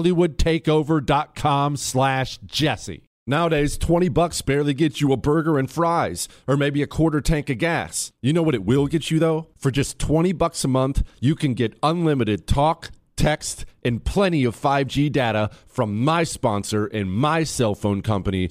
hollywoodtakeover.com slash jesse. Nowadays, 20 bucks barely gets you a burger and fries, or maybe a quarter tank of gas. You know what it will get you though? For just 20 bucks a month, you can get unlimited talk, text, and plenty of 5G data from my sponsor and my cell phone company,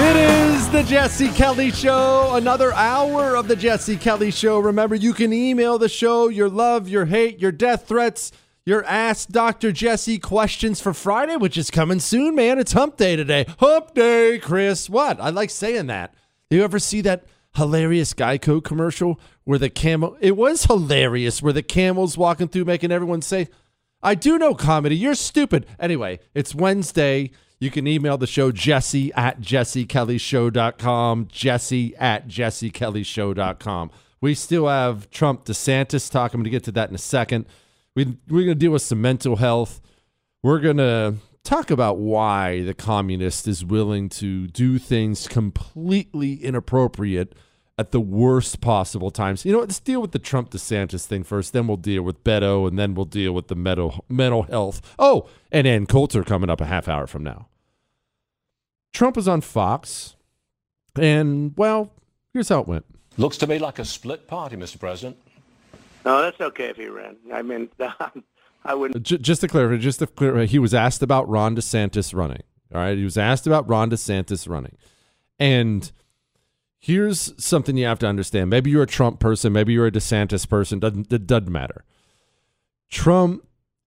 It is the Jesse Kelly Show. Another hour of the Jesse Kelly Show. Remember, you can email the show your love, your hate, your death threats, your Ask Dr. Jesse questions for Friday, which is coming soon, man. It's hump day today. Hump day, Chris. What? I like saying that. You ever see that hilarious Geico commercial where the camel, it was hilarious, where the camel's walking through making everyone say, I do know comedy. You're stupid. Anyway, it's Wednesday. You can email the show jesse at jessekellyshow.com, jesse at jessekellyshow.com. We still have Trump DeSantis talk. I'm going to get to that in a second. We, we're going to deal with some mental health. We're going to talk about why the communist is willing to do things completely inappropriate at the worst possible times. You know, let's deal with the Trump DeSantis thing first, then we'll deal with Beto, and then we'll deal with the mental mental health. Oh, and Ann Coulter coming up a half hour from now. Trump was on Fox, and well, here's how it went. Looks to me like a split party, Mr. President. No, that's okay if he ran. I mean, I wouldn't. Just to clarify, just to clarify, he was asked about Ron DeSantis running. All right, he was asked about Ron DeSantis running, and here's something you have to understand. Maybe you're a Trump person, maybe you're a DeSantis person. Doesn't it doesn't matter. Trump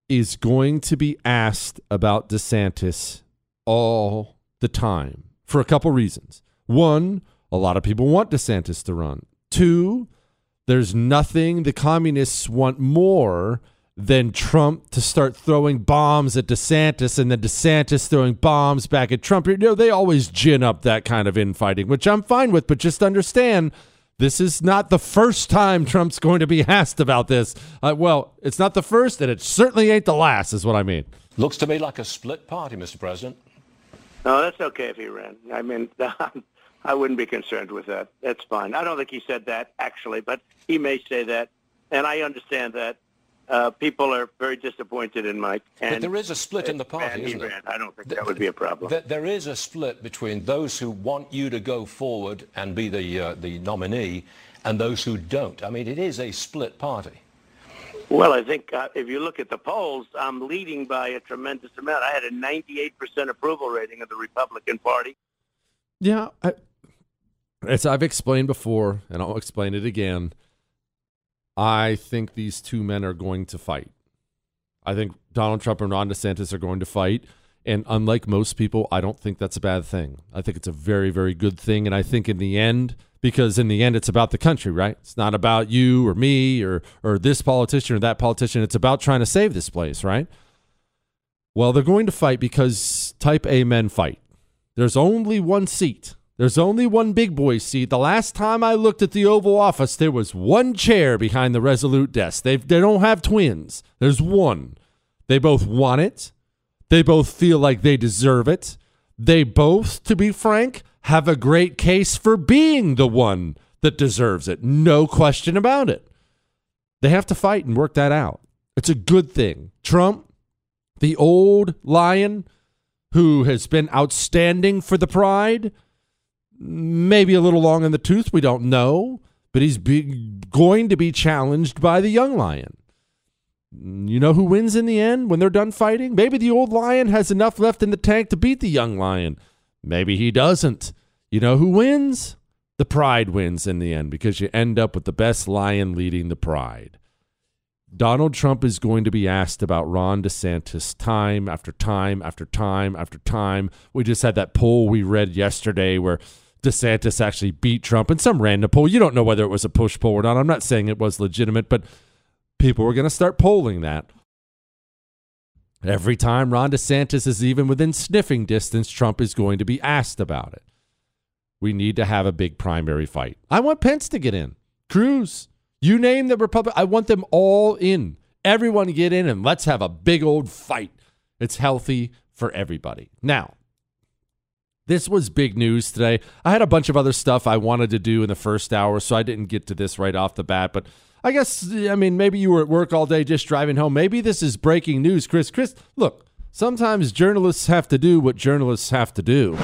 is going to be asked about DeSantis all the time for a couple reasons. One, a lot of people want DeSantis to run. Two, there's nothing the communists want more than Trump to start throwing bombs at DeSantis and then DeSantis throwing bombs back at Trump. You know, they always gin up that kind of infighting, which I'm fine with, but just understand this is not the first time Trump's going to be asked about this. Uh, well, it's not the first, and it certainly ain't the last, is what I mean. Looks to me like a split party, Mr. President. No, that's okay if he ran. I mean, I wouldn't be concerned with that. That's fine. I don't think he said that actually, but he may say that, and I understand that. Uh, people are very disappointed in Mike. And But there is a split in the party, isn't there? I don't think that would be a problem. There- there is a split between those who want you to go forward and be the, uh, the nominee and those who don't. I mean, it is a split party. Well, I think uh, if you look at the polls, I'm leading by a tremendous amount. I had a 98% approval rating of the Republican Party. Yeah, I, as I've explained before, and I'll explain it again, I think these two men are going to fight. I think Donald Trump and Ron DeSantis are going to fight. And unlike most people, I don't think that's a bad thing. I think it's a very, very good thing. And I think in the end, because in the end, it's about the country, right? It's not about you or me or, or this politician or that politician. It's about trying to save this place, right? Well, they're going to fight because type A men fight. There's only one seat. There's only one big boy seat. The last time I looked at the Oval Office, there was one chair behind the Resolute desk. They they don't have twins. There's one. They both want it. They both feel like they deserve it. They both, to be frank, have a great case for being the one that deserves it. No question about it. They have to fight and work that out. It's a good thing. Trump, the old lion who has been outstanding for the pride, maybe a little long in the tooth, we don't know, but he's going to be challenged by the young lion. You know who wins in the end when they're done fighting? Maybe the old lion has enough left in the tank to beat the young lion. Maybe he doesn't. You know who wins? The pride wins in the end because you end up with the best lion leading the pride. Donald Trump is going to be asked about Ron DeSantis time after time after time after time. We just had that poll we read yesterday where DeSantis actually beat Trump in some random poll. You don't know whether it was a push poll or not. I'm not saying it was legitimate, but people were going to start polling that. Every time Ron DeSantis is even within sniffing distance, Trump is going to be asked about it. We need to have a big primary fight. I want Pence to get in. Cruz, you name the Republic. I want them all in. Everyone get in and let's have a big old fight. It's healthy for everybody. Now, this was big news today. I had a bunch of other stuff I wanted to do in the first hour, so I didn't get to this right off the bat. But I guess, I mean, maybe you were at work all day just driving home. Maybe this is breaking news, Chris. Chris, look, sometimes journalists have to do what journalists have to do.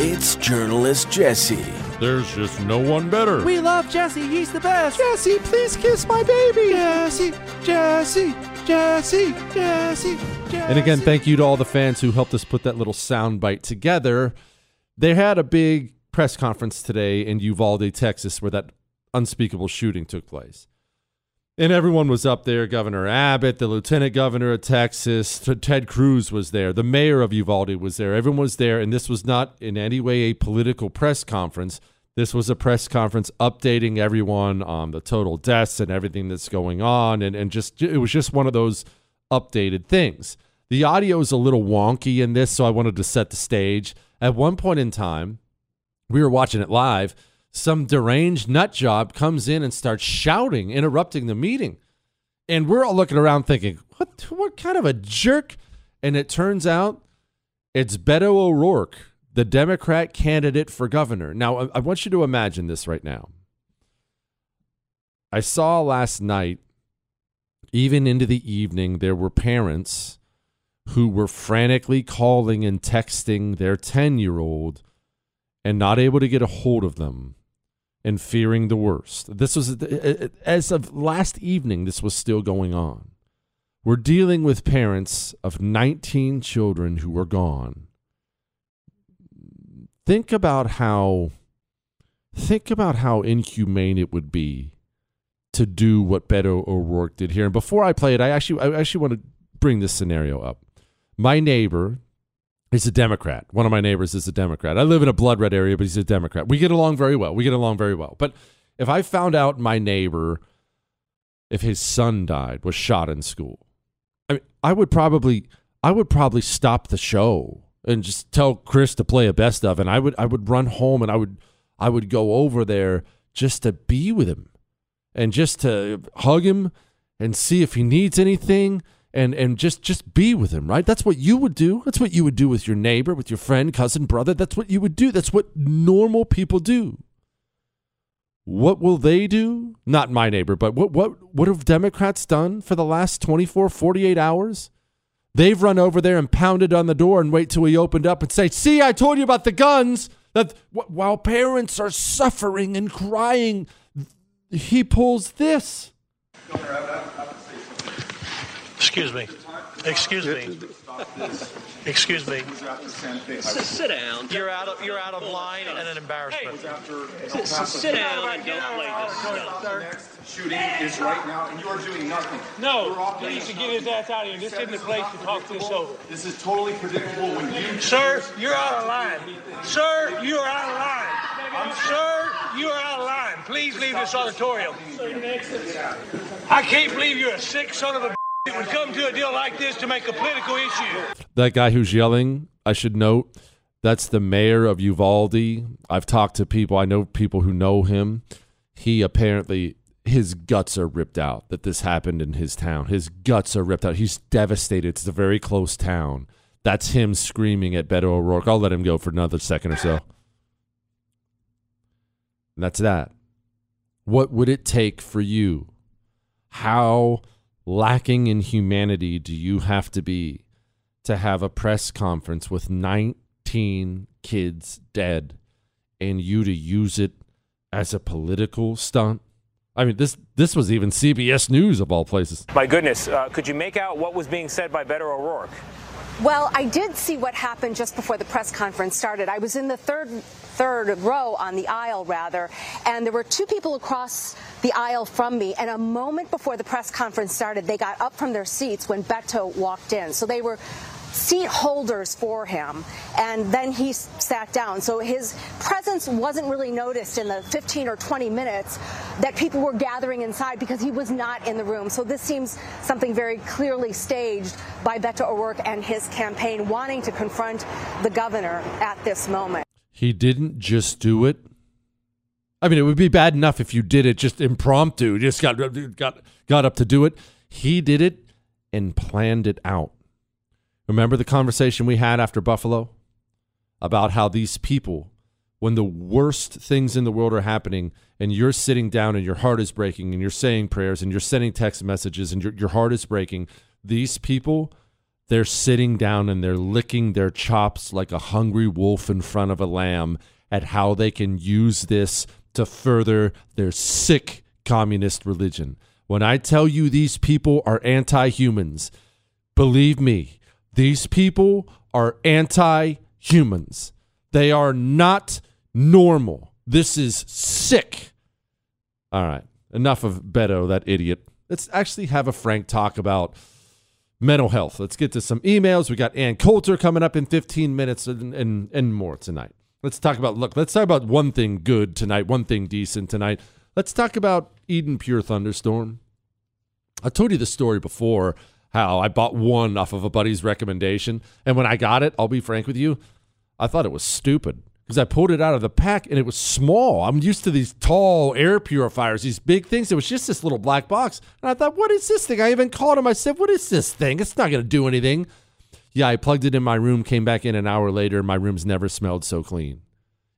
It's journalist Jesse. There's just no one better. We love Jesse. He's the best. Jesse, please kiss my baby. Jesse, Jesse, Jesse, Jesse, Jesse. And again, thank you to all the fans who helped us put that little sound bite together. They had a big press conference today in Uvalde, Texas, where that unspeakable shooting took place. And everyone was up there. Governor Abbott, the lieutenant governor of Texas, Ted Cruz was there. The mayor of Uvalde was there. Everyone was there. And this was not in any way a political press conference. This was a press conference updating everyone on the total deaths and everything that's going on. And, and just, it was just one of those updated things. The audio is a little wonky in this, so I wanted to set the stage. At one point in time, we were watching it live some deranged nut job comes in and starts shouting, interrupting the meeting. And we're all looking around thinking, what, what kind of a jerk? And it turns out it's Beto O'Rourke, the Democrat candidate for governor. Now, I, I want you to imagine this right now. I saw last night, even into the evening, there were parents who were frantically calling and texting their 10 year old and not able to get a hold of them and fearing the worst. This was, uh, uh, as of last evening, this was still going on. We're dealing with parents of 19 children who were gone. Think about how think about how inhumane it would be to do what Beto O'Rourke did here. And before I play it, I actually I actually want to bring this scenario up. My neighbor is a Democrat. One of my neighbors is a Democrat. I live in a blood red area, but he's a Democrat. We get along very well. We get along very well. But if I found out my neighbor, if his son died, was shot in school, I mean, I would probably, I would probably stop the show and just tell Chris to play a best of, and I would, I would run home and I would, I would go over there just to be with him, and just to hug him and see if he needs anything and and just just be with him right that's what you would do that's what you would do with your neighbor with your friend cousin brother that's what you would do that's what normal people do What will they do? Not my neighbor, but what what what have Democrats done for the last 24, 48 hours? They've run over there and pounded on the door and wait till he opened up and say, "See, I told you about the guns." That while parents are suffering and crying, he pulls this. Excuse me. Excuse me. Excuse me. Sit, sit down. You're out of you're out of line and an embarrassment. Sit, sit down and don't play this stuff. Shooting is right now, and you're doing nothing. No, he needs to get his ass out of here. This isn't the place to talk this over. This is totally predictable when you. Sir, you're out of line. Sir, you are out of line. Sir, you are out of line. Please leave this auditorium. I can't believe you're a sick son of a that would come to a deal like this to make a political issue. That guy who's yelling, I should note, that's the mayor of Uvalde. I've talked to people, I know people who know him. He apparently his guts are ripped out that this happened in his town. His guts are ripped out. He's devastated. It's a very close town. That's him screaming at Beto O'Rourke. I'll let him go for another second or so. And that's that. What would it take for you? How lacking in humanity do you have to be to have a press conference with 19 kids dead and you to use it as a political stunt? I mean, this this was even CBS News of all places. My goodness, uh, could you make out what was being said by Beto O'Rourke? Well, I did see what happened just before the press conference started. I was in the third third row on the aisle rather, and there were two people across the aisle from me, and a moment before the press conference started, they got up from their seats when Beto walked in. So they were seat holders for him, and then he sat down. So his presence wasn't really noticed in the 15 or 20 minutes that people were gathering inside because he was not in the room. So this seems something very clearly staged by Beto O'Rourke and his campaign wanting to confront the governor at this moment. He didn't just do it. I mean, it would be bad enough if you did it just impromptu, just got got got up to do it. He did it and planned it out. Remember the conversation we had after Buffalo about how these people, when the worst things in the world are happening, and you're sitting down and your heart is breaking, and you're saying prayers, and you're sending text messages, and your, your heart is breaking, these people, they're sitting down and they're licking their chops like a hungry wolf in front of a lamb at how they can use this to further their sick communist religion. When I tell you these people are anti humans, believe me, these people are anti humans. They are not normal. This is sick. All right. Enough of Beto, that idiot. Let's actually have a frank talk about mental health. Let's get to some emails. We got Ann Coulter coming up in 15 minutes and, and, and more tonight. Let's talk about, look, let's talk about one thing good tonight, one thing decent tonight. Let's talk about Eden Pure Thunderstorm. I told you the story before how I bought one off of a buddy's recommendation. And when I got it, I'll be frank with you, I thought it was stupid because I pulled it out of the pack and it was small. I'm used to these tall air purifiers, these big things. It was just this little black box. And I thought, what is this thing? I even called him. I said, what is this thing? It's not going to do anything. Yeah, I plugged it in my room, came back in an hour later. My room's never smelled so clean.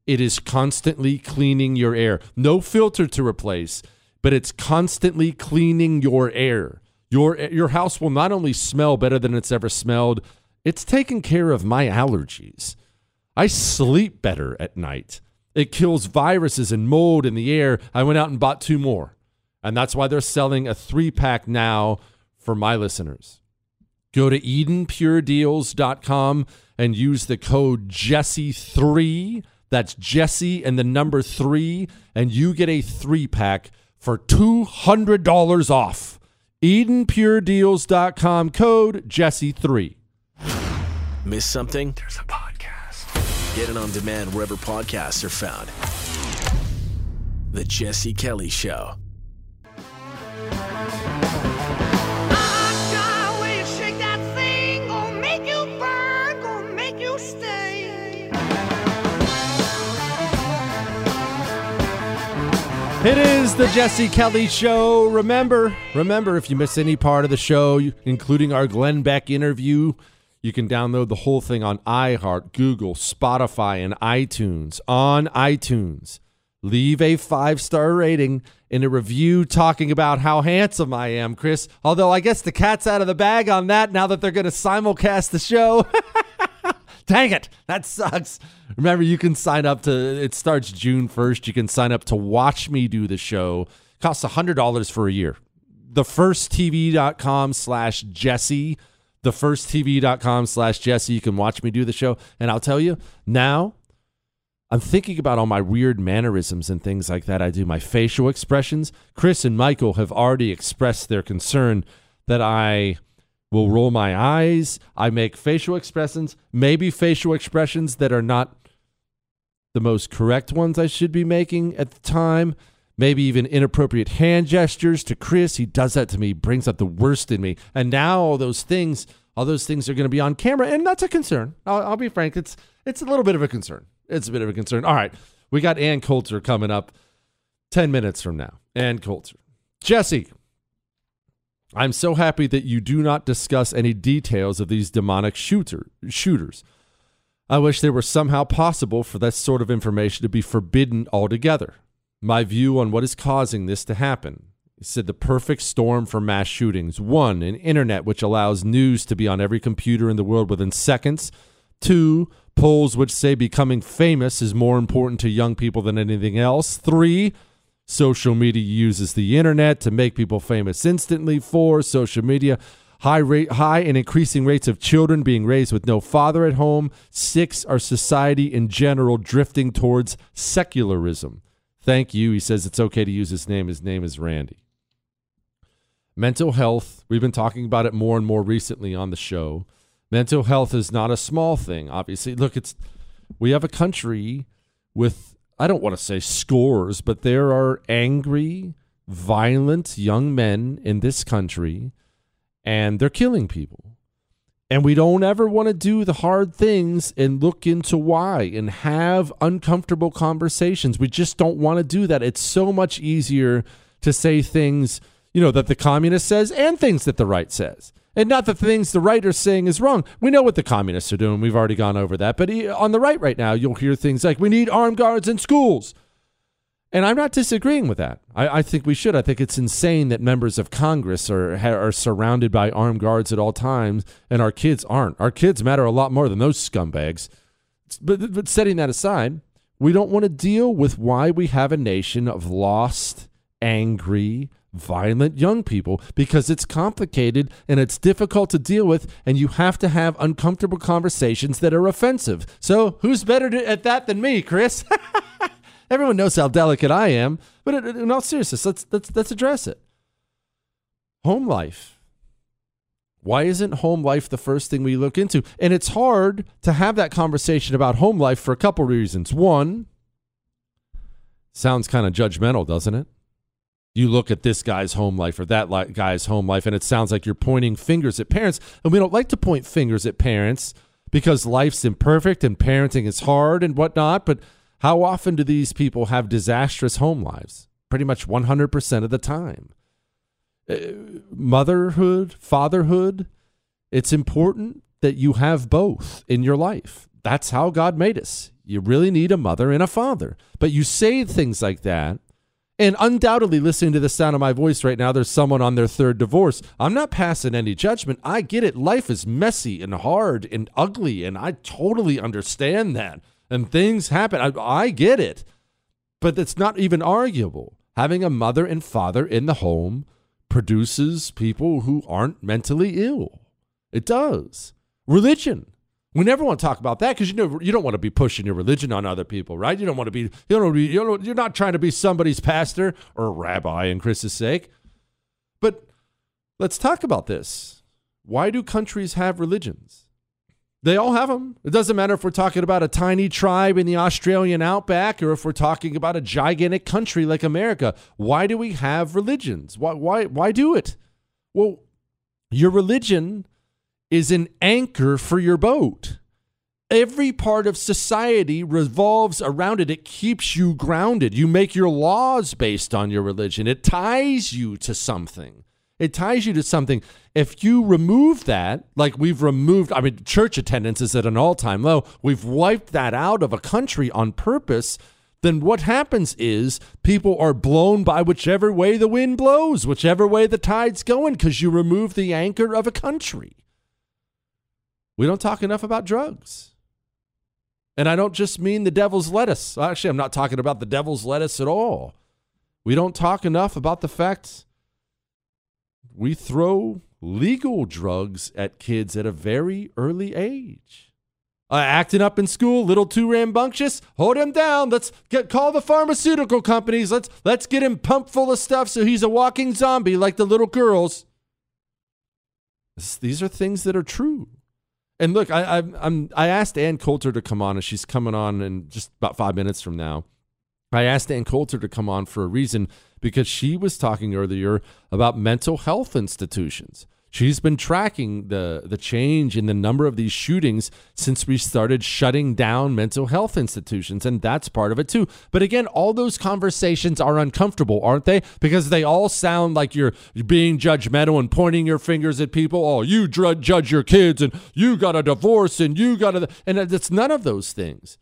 It is constantly cleaning your air. No filter to replace, but it's constantly cleaning your air. Your your house will not only smell better than it's ever smelled, it's taking care of my allergies. I sleep better at night. It kills viruses and mold in the air. I went out and bought two more. And that's why they're selling a three pack now for my listeners. Go to EdenPureDeals.com and use the code Jesse3. That's Jesse and the number three. And you get a three pack for $200 off. EdenPureDeals.com code Jesse3. Miss something? There's a podcast. Get it on demand wherever podcasts are found. The Jesse Kelly Show. It is the Jesse Kelly Show. Remember, remember, if you miss any part of the show, including our Glenn Beck interview, you can download the whole thing on iHeart, Google, Spotify, and iTunes. On iTunes, leave a five star rating and a review talking about how handsome I am, Chris. Although I guess the cat's out of the bag on that now that they're going to simulcast the show. Dang it, that sucks. Remember, you can sign up to, it starts June 1st. You can sign up to watch me do the show. It costs $100 for a year. The first TV.com slash Jesse. The first TV.com slash Jesse. You can watch me do the show. And I'll tell you, now I'm thinking about all my weird mannerisms and things like that I do, my facial expressions. Chris and Michael have already expressed their concern that I will roll my eyes. I make facial expressions, maybe facial expressions that are not the most correct ones I should be making at the time. Maybe even inappropriate hand gestures to Chris. He does that to me, brings out the worst in me. And now all those things, all those things are going to be on camera, and that's a concern. I'll, I'll be frank. It's it's a little bit of a concern. It's a bit of a concern. All right. We got Ann Coulter coming up 10 minutes from now. Ann Coulter. Jesse, I'm so happy that you do not discuss any details of these demonic shooter, shooters. I wish there were somehow possible for that sort of information to be forbidden altogether. My view on what is causing this to happen. He said the perfect storm for mass shootings. One, an internet which allows news to be on every computer in the world within seconds. Two, polls which say becoming famous is more important to young people than anything else. Three, social media uses the internet to make people famous instantly. Four, social media high rate high and increasing rates of children being raised with no father at home. Six, our society in general drifting towards secularism. Thank you. He says it's okay to use his name. His name is Randy. Mental health, we've been talking about it more and more recently on the show. Mental health is not a small thing, obviously. Look, it's we have a country with I don't want to say scores, but there are angry, violent young men in this country and they're killing people. And we don't ever want to do the hard things and look into why and have uncomfortable conversations. We just don't want to do that. It's so much easier to say things, you know, that the communist says and things that the right says. And not the things the right are saying is wrong. We know what the communists are doing. We've already gone over that. But on the right right now, you'll hear things like, we need armed guards in schools. And I'm not disagreeing with that. I, I, think we should. I think it's insane that members of Congress are are surrounded by armed guards at all times, and our kids aren't. Our kids matter a lot more than those scumbags. But, but setting that aside, we don't want to deal with why we have a nation of lost, angry, violent young people because it's complicated and it's difficult to deal with, and you have to have uncomfortable conversations that are offensive. So, who's better at that than me, Chris? Everyone knows how delicate I am, but in all seriousness, let's let's let's address it. Home life. Why isn't home life the first thing we look into? And it's hard to have that conversation about home life for a couple reasons. One, sounds kind of judgmental, doesn't it? You look at this guy's home life or that li- guy's home life, and it sounds like you're pointing fingers at parents. And we don't like to point fingers at parents because life's imperfect and parenting is hard and whatnot. But how often do these people have disastrous home lives? Pretty much 100% of the time. Uh, motherhood, fatherhood, it's important that you have both in your life. That's how God made us. You really need a mother and a father. But you say things like that and undoubtedly, listening to the sound of my voice right now, there's someone on their third divorce. I'm not passing any judgment. I get it. Life is messy and hard and ugly, and I totally understand that. And things happen. I, I get it. But it's not even arguable. Having a mother and father in the home produces people who aren't mentally ill. It does. Religion we never want to talk about that because you know you don't want to be pushing your religion on other people, right? You don't want to be you don't be, you don't, you're not trying to be somebody's pastor or rabbi in Christ's sake. But let's talk about this. Why do countries have religions? They all have them. It doesn't matter if we're talking about a tiny tribe in the Australian outback or if we're talking about a gigantic country like America. Why do we have religions? Why why why do it? Well, your religion is an anchor for your boat. Every part of society revolves around it. It keeps you grounded. You make your laws based on your religion. It ties you to something. It ties you to something. If you remove that, like we've removed, I mean, church attendance is at an all time low. We've wiped that out of a country on purpose. then what happens is people are blown by whichever way the wind blows, whichever way the tide's going, because you remove the anchor of a country. We don't talk enough about drugs. And I don't just mean the devil's lettuce. Actually, I'm not talking about the devil's lettuce at all. We don't talk enough about the fact we throw legal drugs at kids at a very early age. Uh, acting up in school, little too rambunctious. Hold him down. Let's get call the pharmaceutical companies. Let's let's get him pumped full of stuff so he's a walking zombie like the little girls. This, these are things that are true. And look, I, I I'm I asked Ann Coulter to come on, and she's coming on in just about five minutes from now. I asked Ann Coulter to come on for a reason because she was talking earlier about mental health institutions. She's been tracking the the change in the number of these shootings since we started shutting down mental health institutions and that's part of it too. But again, all those conversations are uncomfortable, aren't they? Because they all sound like you're being judgmental and pointing your fingers at people. Oh, you judge your kids and you got a divorce and you got a and it's none of those things.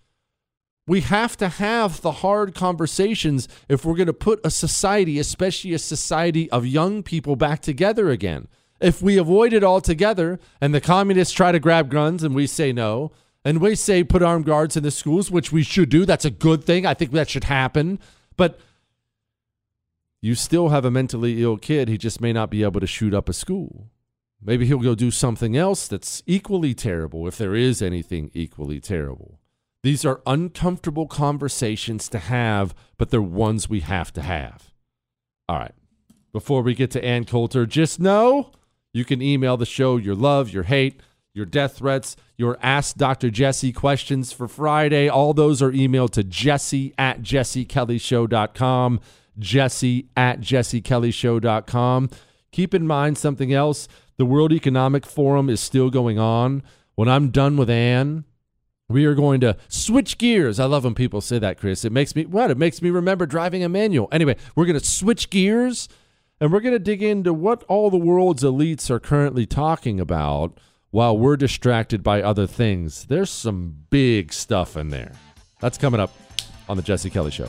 We have to have the hard conversations if we're going to put a society, especially a society of young people, back together again. If we avoid it altogether and the communists try to grab guns and we say no, and we say put armed guards in the schools, which we should do, that's a good thing. I think that should happen. But you still have a mentally ill kid. He just may not be able to shoot up a school. Maybe he'll go do something else that's equally terrible, if there is anything equally terrible. These are uncomfortable conversations to have, but they're ones we have to have. All right. Before we get to Ann Coulter, just know you can email the show your love, your hate, your death threats, your Ask Dr. Jesse questions for Friday. All those are emailed to jesse at jessekellyshow.com. Jesse at jessekellyshow.com. Keep in mind something else. The World Economic Forum is still going on. When I'm done with Ann, we are going to switch gears. I love when people say that, Chris. It makes me what? It makes me remember driving a manual. Anyway, we're going to switch gears and we're going to dig into what all the world's elites are currently talking about while we're distracted by other things. There's some big stuff in there. That's coming up on The Jesse Kelly Show.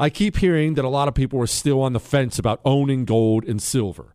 I keep hearing that a lot of people are still on the fence about owning gold and silver.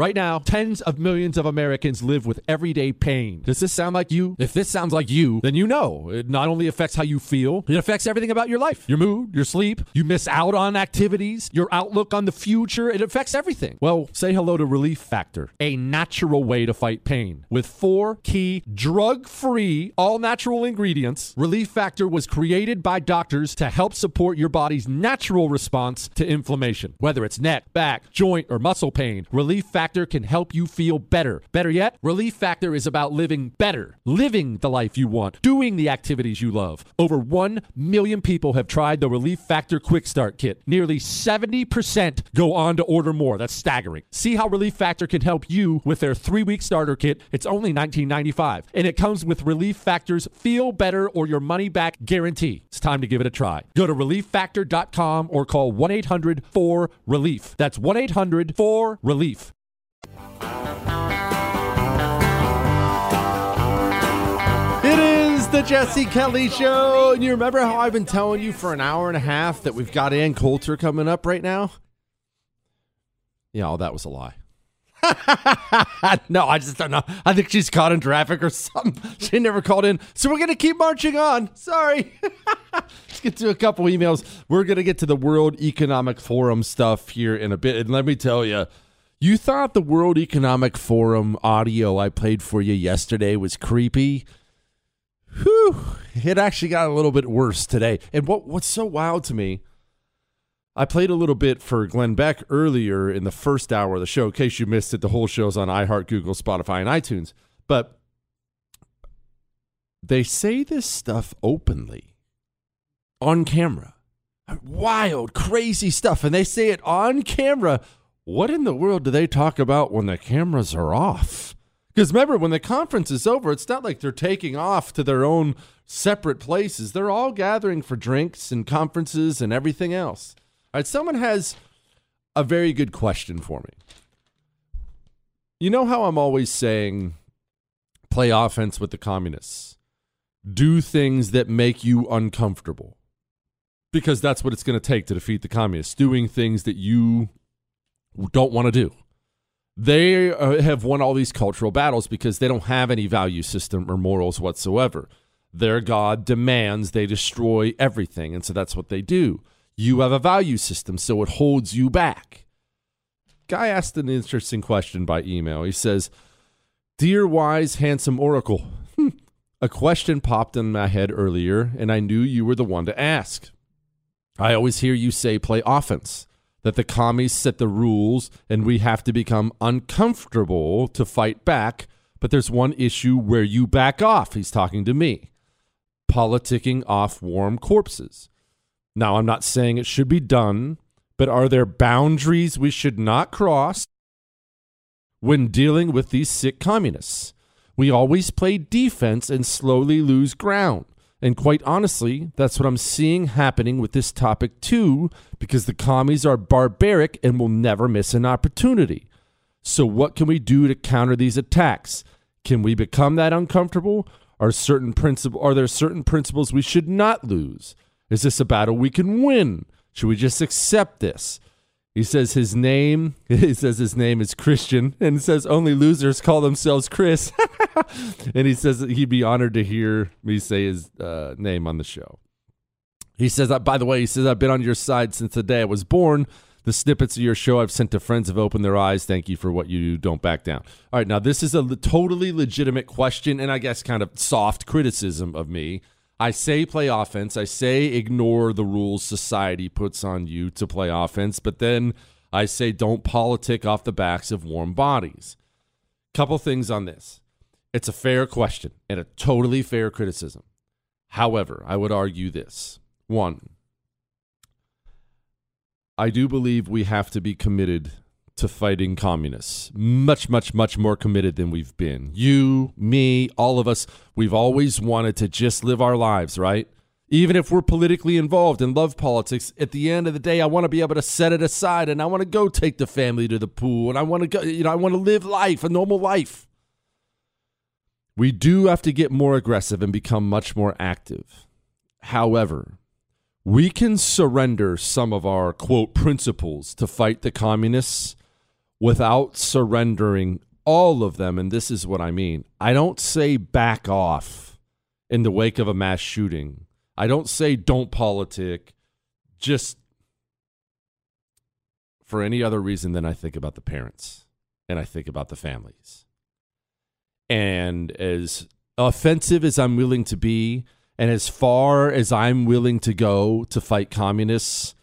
Right now, tens of millions of Americans live with everyday pain. Does this sound like you? If this sounds like you, then you know it not only affects how you feel, it affects everything about your life your mood, your sleep. You miss out on activities, your outlook on the future. It affects everything. Well, say hello to Relief Factor, a natural way to fight pain. With four key drug free, all natural ingredients, Relief Factor was created by doctors to help support your body's natural response to inflammation. Whether it's neck, back, joint, or muscle pain, Relief Factor Factor can help you feel better. Better yet, Relief Factor is about living better, living the life you want, doing the activities you love. Over 1 million people have tried the Relief Factor Quick Start Kit. Nearly 70% go on to order more. That's staggering. See how Relief Factor can help you with their three week starter kit. It's only $19.95, and it comes with Relief Factor's Feel Better or Your Money Back guarantee. It's time to give it a try. Go to relieffactor.com or call 1 800 4 Relief. That's 1 800 4 Relief. The Jesse Kelly Show. And you remember how I've been telling you for an hour and a half that we've got Ann Coulter coming up right now? Yeah, oh, that was a lie. no, I just don't know. I think she's caught in traffic or something. She never called in. So we're going to keep marching on. Sorry. Let's get to a couple emails. We're going to get to the World Economic Forum stuff here in a bit. And let me tell you, you thought the World Economic Forum audio I played for you yesterday was creepy. Whew. It actually got a little bit worse today. And what what's so wild to me, I played a little bit for Glenn Beck earlier in the first hour of the show. In case you missed it, the whole show's on iHeart, Google, Spotify, and iTunes. But they say this stuff openly on camera. Wild, crazy stuff. And they say it on camera what in the world do they talk about when the cameras are off? Because remember, when the conference is over, it's not like they're taking off to their own separate places. They're all gathering for drinks and conferences and everything else. All right, someone has a very good question for me. You know how I'm always saying play offense with the communists, do things that make you uncomfortable. Because that's what it's going to take to defeat the communists, doing things that you don't want to do. They uh, have won all these cultural battles because they don't have any value system or morals whatsoever. Their God demands they destroy everything, and so that's what they do. You have a value system, so it holds you back. Guy asked an interesting question by email. He says, Dear wise, handsome oracle, a question popped in my head earlier, and I knew you were the one to ask. I always hear you say play offense that the commies set the rules and we have to become uncomfortable to fight back. But there's one issue where you back off. He's talking to me. Politicking off warm corpses. Now, I'm not saying it should be done, but are there boundaries we should not cross when dealing with these sick communists? We always play defense and slowly lose ground. And quite honestly, that's what I'm seeing happening with this topic too, because the commies are barbaric and will never miss an opportunity. So, what can we do to counter these attacks? Can we become that uncomfortable? Are certain principle are there certain principles we should not lose? Is this a battle we can win? Should we just accept this? He says his name, he says his name is Christian, and says only losers call themselves Chris. and he says he'd be honored to hear me say his uh, name on the show. He says, by the way, he says, I've been on your side since the day I was born. The snippets of your show I've sent to friends have opened their eyes. Thank you for what you do. Don't back down. All right, now this is a totally legitimate question, and I guess kind of soft criticism of me. I say play offense. I say ignore the rules society puts on you to play offense, but then I say don't politic off the backs of warm bodies. Couple things on this. It's a fair question and a totally fair criticism. However, I would argue this. One, I do believe we have to be committed to fighting communists. Much, much, much more committed than we've been. You, me, all of us, we've always wanted to just live our lives, right? Even if we're politically involved and love politics, at the end of the day, I want to be able to set it aside and I want to go take the family to the pool and I want to go, you know, I want to live life, a normal life. We do have to get more aggressive and become much more active. However, we can surrender some of our quote principles to fight the communists without surrendering all of them. And this is what I mean I don't say back off in the wake of a mass shooting, I don't say don't politic, just for any other reason than I think about the parents and I think about the families. And as offensive as I'm willing to be, and as far as I'm willing to go to fight communists,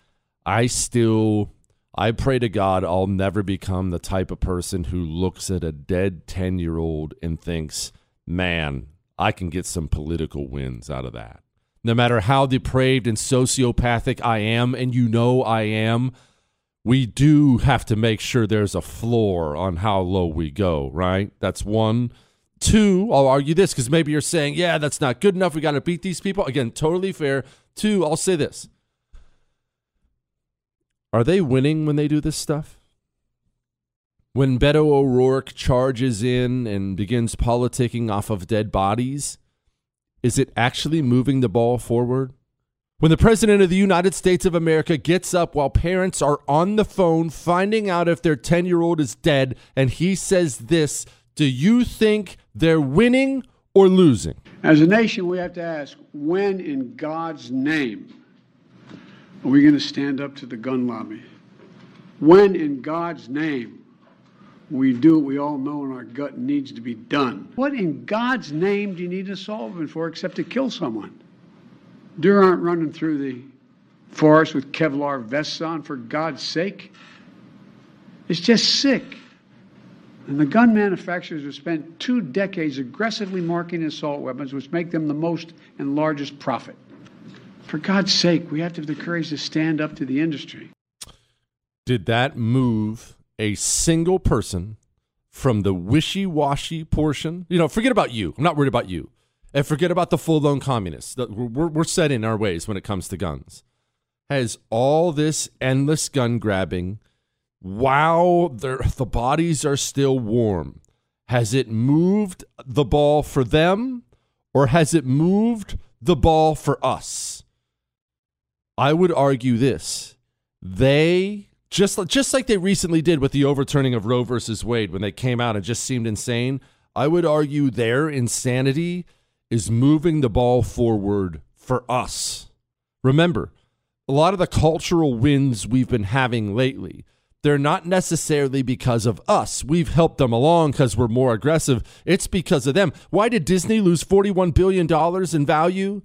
I still I pray to God I'll never become the type of person who looks at a dead 10-year-old and thinks, "Man, I can get some political wins out of that." No matter how depraved and sociopathic I am and you know I am, we do have to make sure there's a floor on how low we go, right? That's one. Two, I'll argue this because maybe you're saying, yeah, that's not good enough. We got to beat these people. Again, totally fair. Two, I'll say this. Are they winning when they do this stuff? When Beto O'Rourke charges in and begins politicking off of dead bodies, is it actually moving the ball forward? When the President of the United States of America gets up while parents are on the phone finding out if their 10 year old is dead, and he says this, do you think they're winning or losing? As a nation, we have to ask when in God's name are we going to stand up to the gun lobby? When in God's name we do what we all know in our gut needs to be done? What in God's name do you need a solvent for except to kill someone? Deer aren't running through the forest with Kevlar vests on, for God's sake. It's just sick. And the gun manufacturers have spent two decades aggressively marketing assault weapons, which make them the most and largest profit. For God's sake, we have to have the courage to stand up to the industry. Did that move a single person from the wishy washy portion? You know, forget about you. I'm not worried about you. And forget about the full blown communists. We're, we're set in our ways when it comes to guns. Has all this endless gun grabbing while the bodies are still warm, has it moved the ball for them or has it moved the ball for us? I would argue this. They just just like they recently did with the overturning of Roe versus Wade when they came out and just seemed insane. I would argue their insanity is moving the ball forward for us. Remember, a lot of the cultural wins we've been having lately, they're not necessarily because of us. We've helped them along because we're more aggressive. It's because of them. Why did Disney lose $41 billion in value?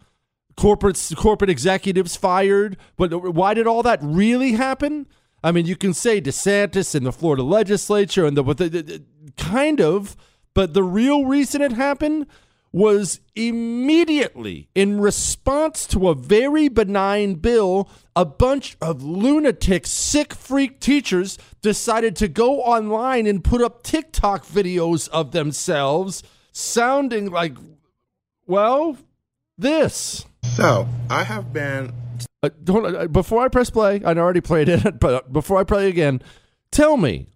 Corporate, corporate executives fired. But why did all that really happen? I mean, you can say DeSantis and the Florida legislature and the, the, the kind of, but the real reason it happened was immediately in response to a very benign bill, a bunch of lunatic, sick freak teachers decided to go online and put up TikTok videos of themselves sounding like, well, this. So, I have been. Uh, uh before I press play, I'd already played it, but before I play again, tell me,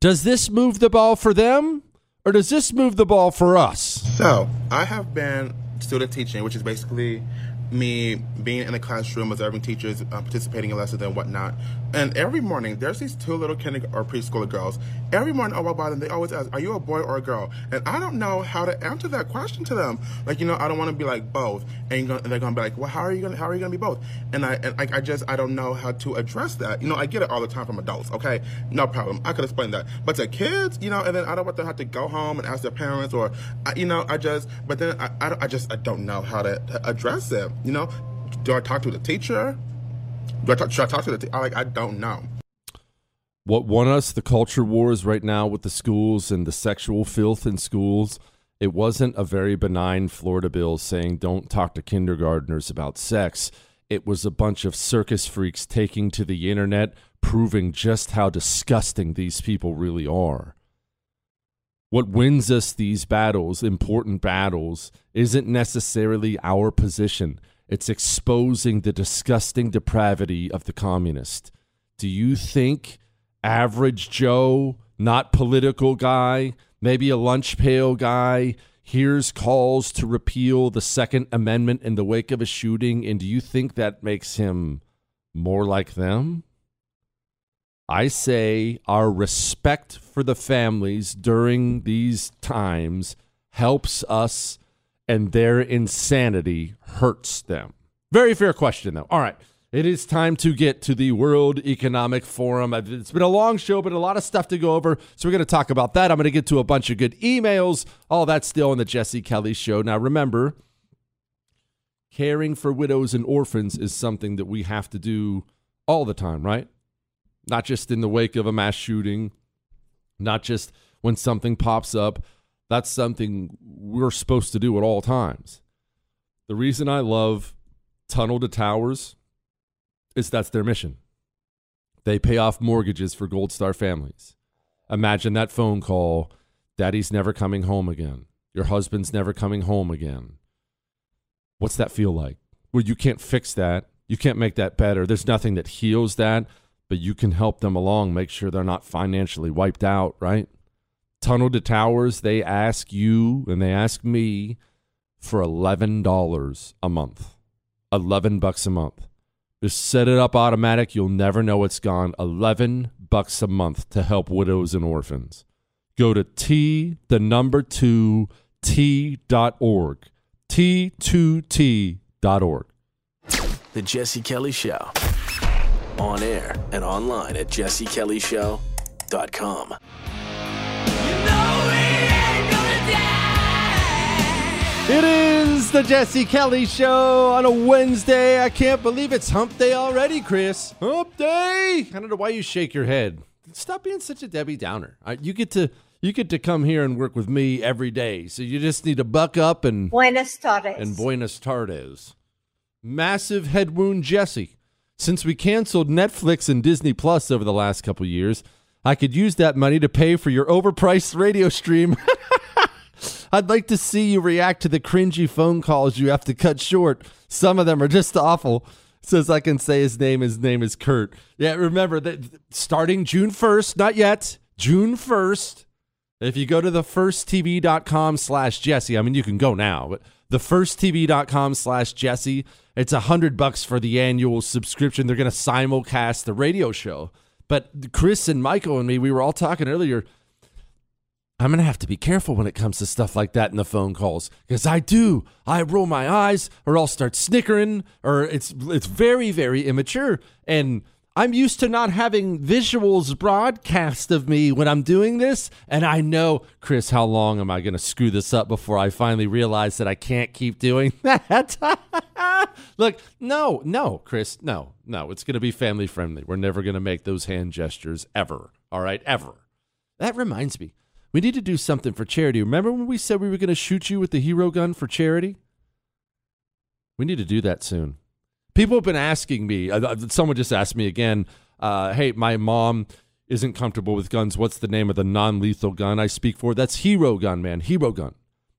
does this move the ball for them? or does this move the ball for us? So, I have been student teaching, which is basically me being in the classroom, observing teachers uh, participating in lessons and whatnot. And every morning, there's these two little kindergarten or preschooler girls. Every morning I walk by them, they always ask, "Are you a boy or a girl?" And I don't know how to answer that question to them. Like, you know, I don't want to be like both, and, gonna, and they're gonna be like, "Well, how are you gonna how are you gonna be both?" And I and I, I just I don't know how to address that. You know, I get it all the time from adults. Okay, no problem. I could explain that. But to kids, you know, and then I don't want them to have to go home and ask their parents, or you know, I just. But then I I, I just I don't know how to, to address it. You know, do I talk to the teacher? Do I talk, should I talk to the teacher? Like, I don't know. What won us the culture wars right now with the schools and the sexual filth in schools? It wasn't a very benign Florida bill saying don't talk to kindergartners about sex. It was a bunch of circus freaks taking to the internet, proving just how disgusting these people really are. What wins us these battles, important battles, isn't necessarily our position. It's exposing the disgusting depravity of the communist. Do you think average Joe, not political guy, maybe a lunch pail guy, hears calls to repeal the Second Amendment in the wake of a shooting, and do you think that makes him more like them? I say our respect for the families during these times helps us and their insanity hurts them? Very fair question, though. All right. It is time to get to the World Economic Forum. It's been a long show, but a lot of stuff to go over. So we're going to talk about that. I'm going to get to a bunch of good emails. All that's still on the Jesse Kelly Show. Now, remember, caring for widows and orphans is something that we have to do all the time, right? Not just in the wake of a mass shooting, not just when something pops up, that's something we're supposed to do at all times. The reason I love Tunnel to Towers is that's their mission. They pay off mortgages for Gold Star families. Imagine that phone call Daddy's never coming home again. Your husband's never coming home again. What's that feel like? Well, you can't fix that. You can't make that better. There's nothing that heals that, but you can help them along, make sure they're not financially wiped out, right? Tunnel to Towers, they ask you and they ask me for $11 a month. 11 bucks a month. Just set it up automatic. You'll never know it's gone. 11 bucks a month to help widows and orphans. Go to T, the number two, T.org. T2T.org. The Jesse Kelly Show. On air and online at jessekellyshow.com. It is the Jesse Kelly Show on a Wednesday. I can't believe it's hump day already, Chris. Hump day. I don't know why you shake your head. Stop being such a Debbie Downer. Uh, you get to you get to come here and work with me every day. So you just need to buck up and Buenas tardes. and Buenos Tardes. Massive head wound, Jesse. Since we canceled Netflix and Disney Plus over the last couple years, I could use that money to pay for your overpriced radio stream. I'd like to see you react to the cringy phone calls you have to cut short. Some of them are just awful. Says I can say his name. His name is Kurt. Yeah, remember that starting June 1st, not yet, June 1st, if you go to the firsttv.com slash Jesse, I mean, you can go now, but the firsttv.com slash Jesse, it's a hundred bucks for the annual subscription. They're going to simulcast the radio show. But Chris and Michael and me, we were all talking earlier. I'm going to have to be careful when it comes to stuff like that in the phone calls because I do. I roll my eyes or I'll start snickering or it's it's very very immature and I'm used to not having visuals broadcast of me when I'm doing this and I know Chris how long am I going to screw this up before I finally realize that I can't keep doing that. Look, no, no, Chris, no. No, it's going to be family friendly. We're never going to make those hand gestures ever. All right, ever. That reminds me. We need to do something for charity. Remember when we said we were going to shoot you with the hero gun for charity? We need to do that soon. People have been asking me, uh, someone just asked me again, uh, hey, my mom isn't comfortable with guns. What's the name of the non lethal gun I speak for? That's Hero Gun, man. Hero Gun.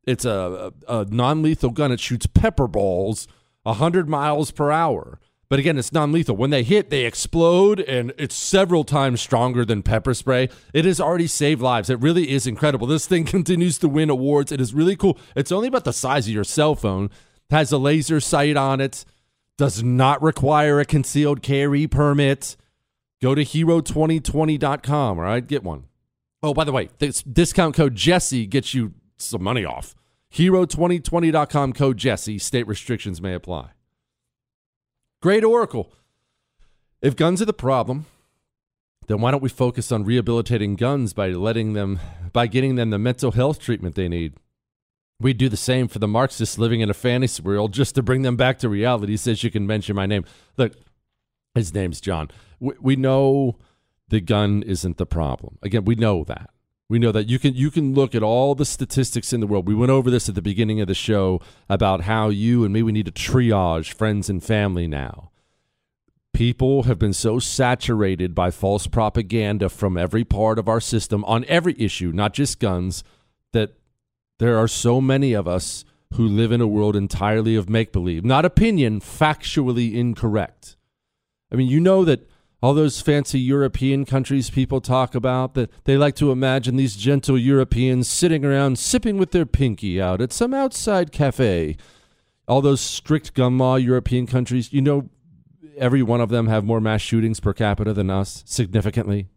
It's a, a, a non lethal gun. It shoots pepper balls 100 miles per hour. But again, it's non lethal. When they hit, they explode, and it's several times stronger than pepper spray. It has already saved lives. It really is incredible. This thing continues to win awards. It is really cool. It's only about the size of your cell phone, has a laser sight on it, does not require a concealed carry permit. Go to hero2020.com, all right? Get one. Oh, by the way, this discount code Jesse gets you some money off. Hero2020.com code Jesse. State restrictions may apply. Great Oracle. If guns are the problem, then why don't we focus on rehabilitating guns by letting them by getting them the mental health treatment they need? We do the same for the Marxists living in a fantasy world just to bring them back to reality. Says you can mention my name. Look, his name's John. We, we know the gun isn't the problem. Again, we know that. We know that you can you can look at all the statistics in the world. We went over this at the beginning of the show about how you and me we need to triage friends and family now. People have been so saturated by false propaganda from every part of our system on every issue, not just guns, that there are so many of us who live in a world entirely of make believe, not opinion, factually incorrect. I mean, you know that all those fancy European countries people talk about that they like to imagine these gentle Europeans sitting around sipping with their pinky out at some outside cafe. All those strict gun law European countries, you know, every one of them have more mass shootings per capita than us, significantly.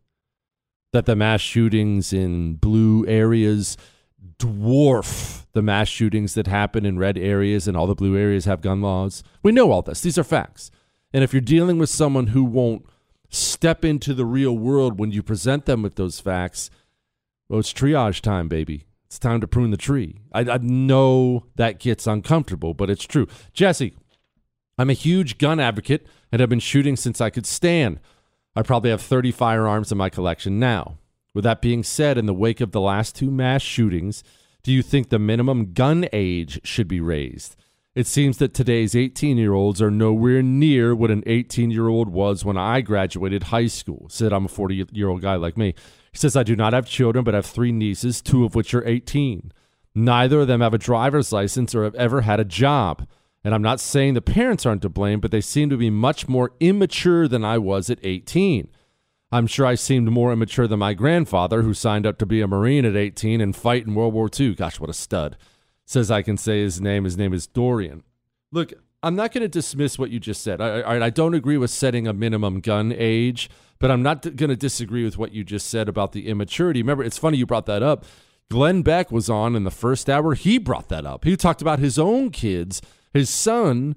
That the mass shootings in blue areas dwarf the mass shootings that happen in red areas, and all the blue areas have gun laws. We know all this. These are facts. And if you're dealing with someone who won't step into the real world when you present them with those facts, well, it's triage time, baby. It's time to prune the tree. I, I know that gets uncomfortable, but it's true. Jesse, I'm a huge gun advocate and have been shooting since I could stand. I probably have 30 firearms in my collection now. With that being said, in the wake of the last two mass shootings, do you think the minimum gun age should be raised? It seems that today's 18 year olds are nowhere near what an 18 year old was when I graduated high school. Said I'm a 40 year old guy like me. He says, I do not have children, but have three nieces, two of which are 18. Neither of them have a driver's license or have ever had a job. And I'm not saying the parents aren't to blame, but they seem to be much more immature than I was at 18. I'm sure I seemed more immature than my grandfather, who signed up to be a Marine at 18 and fight in World War II. Gosh, what a stud. Says I can say his name. His name is Dorian. Look, I'm not going to dismiss what you just said. I, I, I don't agree with setting a minimum gun age, but I'm not going to disagree with what you just said about the immaturity. Remember, it's funny you brought that up. Glenn Beck was on in the first hour. He brought that up. He talked about his own kids. His son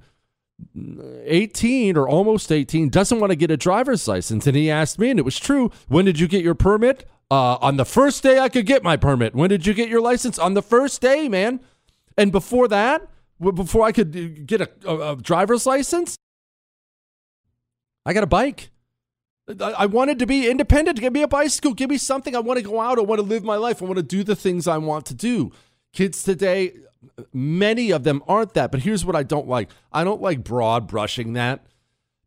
18 or almost 18 doesn't want to get a driver's license and he asked me and it was true when did you get your permit uh, on the first day i could get my permit when did you get your license on the first day man and before that before i could uh, get a, a, a driver's license i got a bike I wanted to be independent. Give me a bicycle. Give me something. I want to go out. I want to live my life. I want to do the things I want to do. Kids today, many of them aren't that. But here's what I don't like I don't like broad brushing that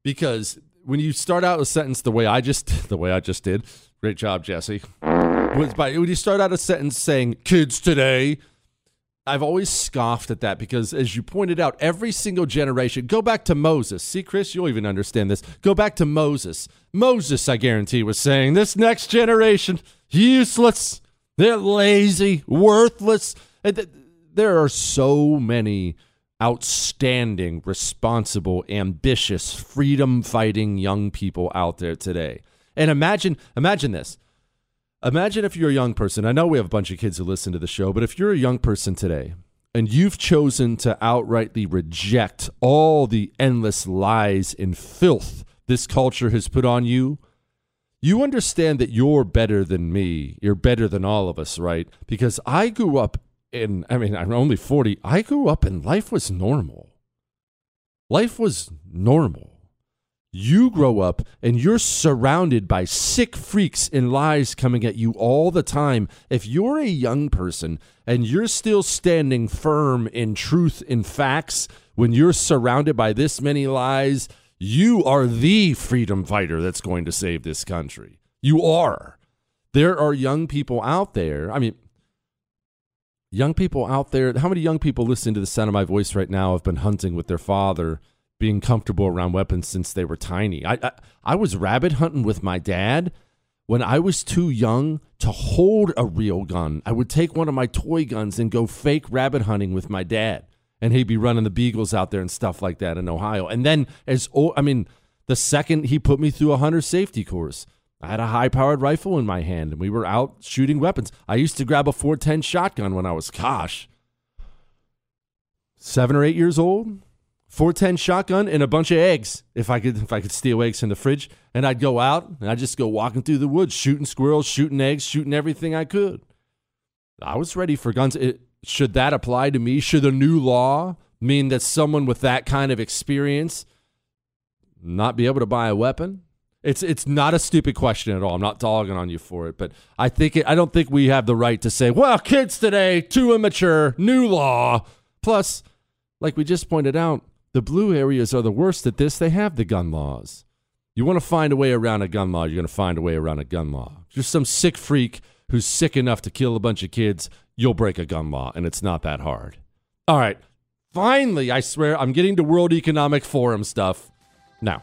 because when you start out a sentence the way I just the way I just did, great job, Jesse. When you start out a sentence saying kids today, I've always scoffed at that because as you pointed out, every single generation, go back to Moses. See, Chris, you'll even understand this. Go back to Moses. Moses, I guarantee, was saying, This next generation, useless, they're lazy, worthless there are so many outstanding, responsible, ambitious, freedom fighting young people out there today. And imagine imagine this. Imagine if you're a young person. I know we have a bunch of kids who listen to the show, but if you're a young person today and you've chosen to outrightly reject all the endless lies and filth this culture has put on you, you understand that you're better than me. You're better than all of us, right? Because I grew up in, I mean, I'm only 40. I grew up and life was normal. Life was normal. You grow up and you're surrounded by sick freaks and lies coming at you all the time. If you're a young person and you're still standing firm in truth and facts when you're surrounded by this many lies, you are the freedom fighter that's going to save this country. You are. There are young people out there. I mean, young people out there, how many young people listening to the sound of my voice right now have been hunting with their father, being comfortable around weapons since they were tiny? I, I, I was rabbit hunting with my dad when I was too young to hold a real gun. I would take one of my toy guns and go fake rabbit hunting with my dad. And he'd be running the beagles out there and stuff like that in Ohio. And then as oh, I mean, the second he put me through a hunter safety course. I had a high powered rifle in my hand and we were out shooting weapons. I used to grab a 410 shotgun when I was, gosh, seven or eight years old. 410 shotgun and a bunch of eggs. If I could if I could steal eggs in the fridge and I'd go out and I'd just go walking through the woods shooting squirrels shooting eggs shooting everything I could. I was ready for guns. It, should that apply to me? Should the new law mean that someone with that kind of experience not be able to buy a weapon? It's it's not a stupid question at all. I'm not dogging on you for it, but I think it, I don't think we have the right to say, "Well, kids today too immature, new law." Plus, like we just pointed out, the blue areas are the worst at this. They have the gun laws. You want to find a way around a gun law, you're going to find a way around a gun law. If you're some sick freak who's sick enough to kill a bunch of kids, you'll break a gun law, and it's not that hard. All right. Finally, I swear, I'm getting to World Economic Forum stuff now.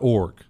org.